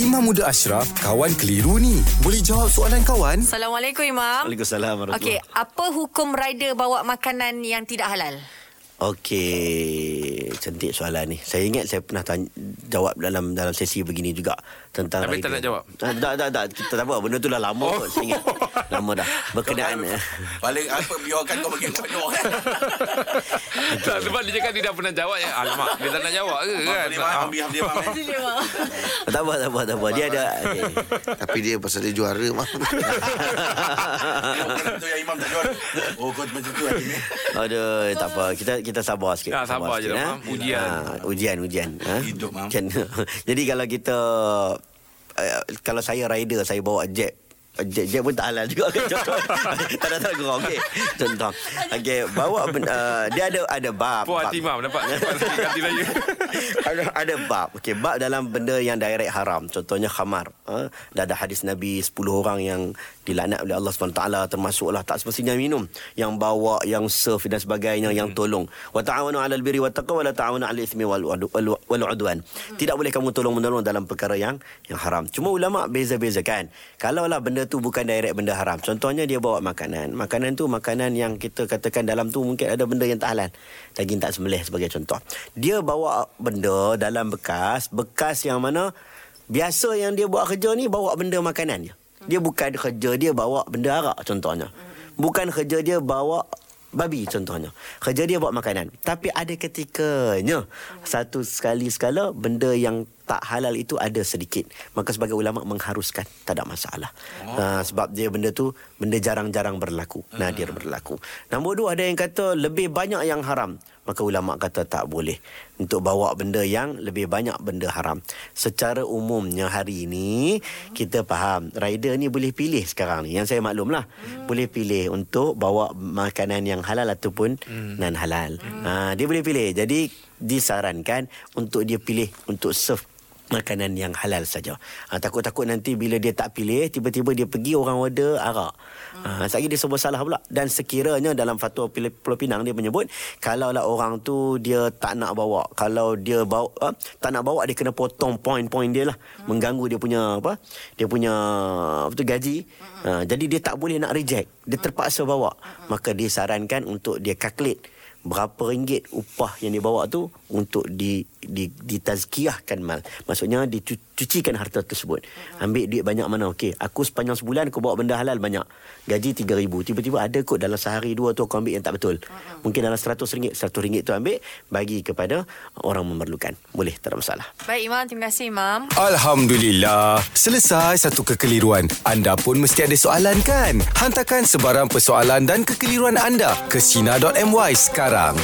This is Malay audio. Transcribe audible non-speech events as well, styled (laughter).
Imam Muda Ashraf, kawan keliru ni. Boleh jawab soalan kawan? Assalamualaikum Imam. Waalaikumsalam Okey, apa hukum rider bawa makanan yang tidak halal? Okey, cantik soalan ni. Saya ingat saya pernah tanya, jawab dalam dalam sesi begini juga tentang Tapi tak nak jawab? Tak, tak, tak, tak. Kita tak apa. Benda tu dah lama Oh. kot. Saya ingat. Lama dah. Berkenaan. eh. Paling apa biarkan kau bagi konyol kan. (laughs) Tak, sebab dia cakap dia dah pernah jawab ya. Alamak, dia tak nak jawab ke kan? Dia faham dia faham dia faham. eh. tak apa, tak apa, tak apa. Dia ada... Okay. Tapi dia pasal dia juara mah. (laughs) Imam tak jual. (laughs) Oh kau macam tu hari ni. Aduh, tak apa. Kita kita sabar sikit. Ya, sabar je sikit, lah, eh. Mam. Ujian. Ha, ujian, ujian. Ha? Hidup, Mam. (laughs) Jadi kalau kita... Uh, kalau saya rider, saya bawa jet. Jet, jet pun tak halal juga. Kan (laughs) contoh. tak ada tak kurang okey. Contoh. Okey bawa ben- uh, dia ada ada bab. Puas bab. hati Mam dapat dapat sikit ganti lagi. ada ada bab. Okey bab dalam benda yang direct haram. Contohnya khamar. Ha? dah ada hadis nabi 10 orang yang dilaknat oleh Allah SWT termasuklah tak semestinya minum. Yang bawa yang serve dan sebagainya yang tolong. Wa ta'awanu 'alal birri wat taqwa wa la ta'awanu 'alal itsmi wal wal- 'udwan. Tidak boleh kamu tolong menolong dalam perkara yang yang haram. Cuma ulama beza-beza kan kalaulah benda tu bukan direct benda haram. Contohnya dia bawa makanan. Makanan tu makanan yang kita katakan dalam tu mungkin ada benda yang tak halal. Daging tak sembelih sebagai contoh. Dia bawa benda dalam bekas. Bekas yang mana? Biasa yang dia buat kerja ni bawa benda makanan je. Dia bukan kerja dia bawa benda arak contohnya. Bukan kerja dia bawa babi contohnya. Kerja dia bawa makanan. Tapi ada ketikanya. Satu sekali sekala benda yang tak halal itu ada sedikit. Maka sebagai ulama mengharuskan tak ada masalah. Oh. uh, sebab dia benda tu benda jarang-jarang berlaku. Nadir berlaku. Nombor dua ada yang kata lebih banyak yang haram. Maka ulama kata tak boleh. Untuk bawa benda yang lebih banyak benda haram. Secara umumnya hari ini kita faham. Rider ni boleh pilih sekarang ni. Yang saya maklum lah boleh pilih untuk bawa makanan yang halal ataupun non halal ha, dia boleh pilih. Jadi disarankan untuk dia pilih untuk serve makanan yang halal saja. Ha, takut-takut nanti bila dia tak pilih, tiba-tiba dia pergi orang order arak. Ha, sekali dia sebut salah pula. Dan sekiranya dalam fatwa Pulau Pinang dia menyebut, kalaulah orang tu dia tak nak bawa. Kalau dia bawa, ha, tak nak bawa, dia kena potong poin-poin dia lah. Mengganggu dia punya apa dia punya apa tu, gaji. Ha, jadi dia tak boleh nak reject. Dia terpaksa bawa. Maka disarankan untuk dia calculate berapa ringgit upah yang dia bawa tu untuk di di ditazkiyahkan mal. Maksudnya dicucikan harta tersebut. Ambil duit banyak mana? Okey, aku sepanjang sebulan aku bawa benda halal banyak. Gaji 3000. Tiba-tiba ada kot dalam sehari dua tu aku ambil yang tak betul. Mungkin dalam 100 ringgit, 100 ringgit tu ambil bagi kepada orang memerlukan. Boleh, tak ada masalah. Baik Imam, terima kasih Imam. Alhamdulillah. Selesai satu kekeliruan. Anda pun mesti ada soalan kan? Hantarkan sebarang persoalan dan kekeliruan anda ke Sina.my sekarang.